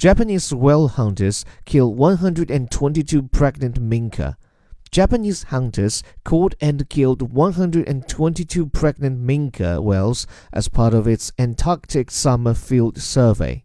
Japanese whale hunters killed 122 pregnant minke. Japanese hunters caught and killed 122 pregnant minke whales as part of its Antarctic summer field survey.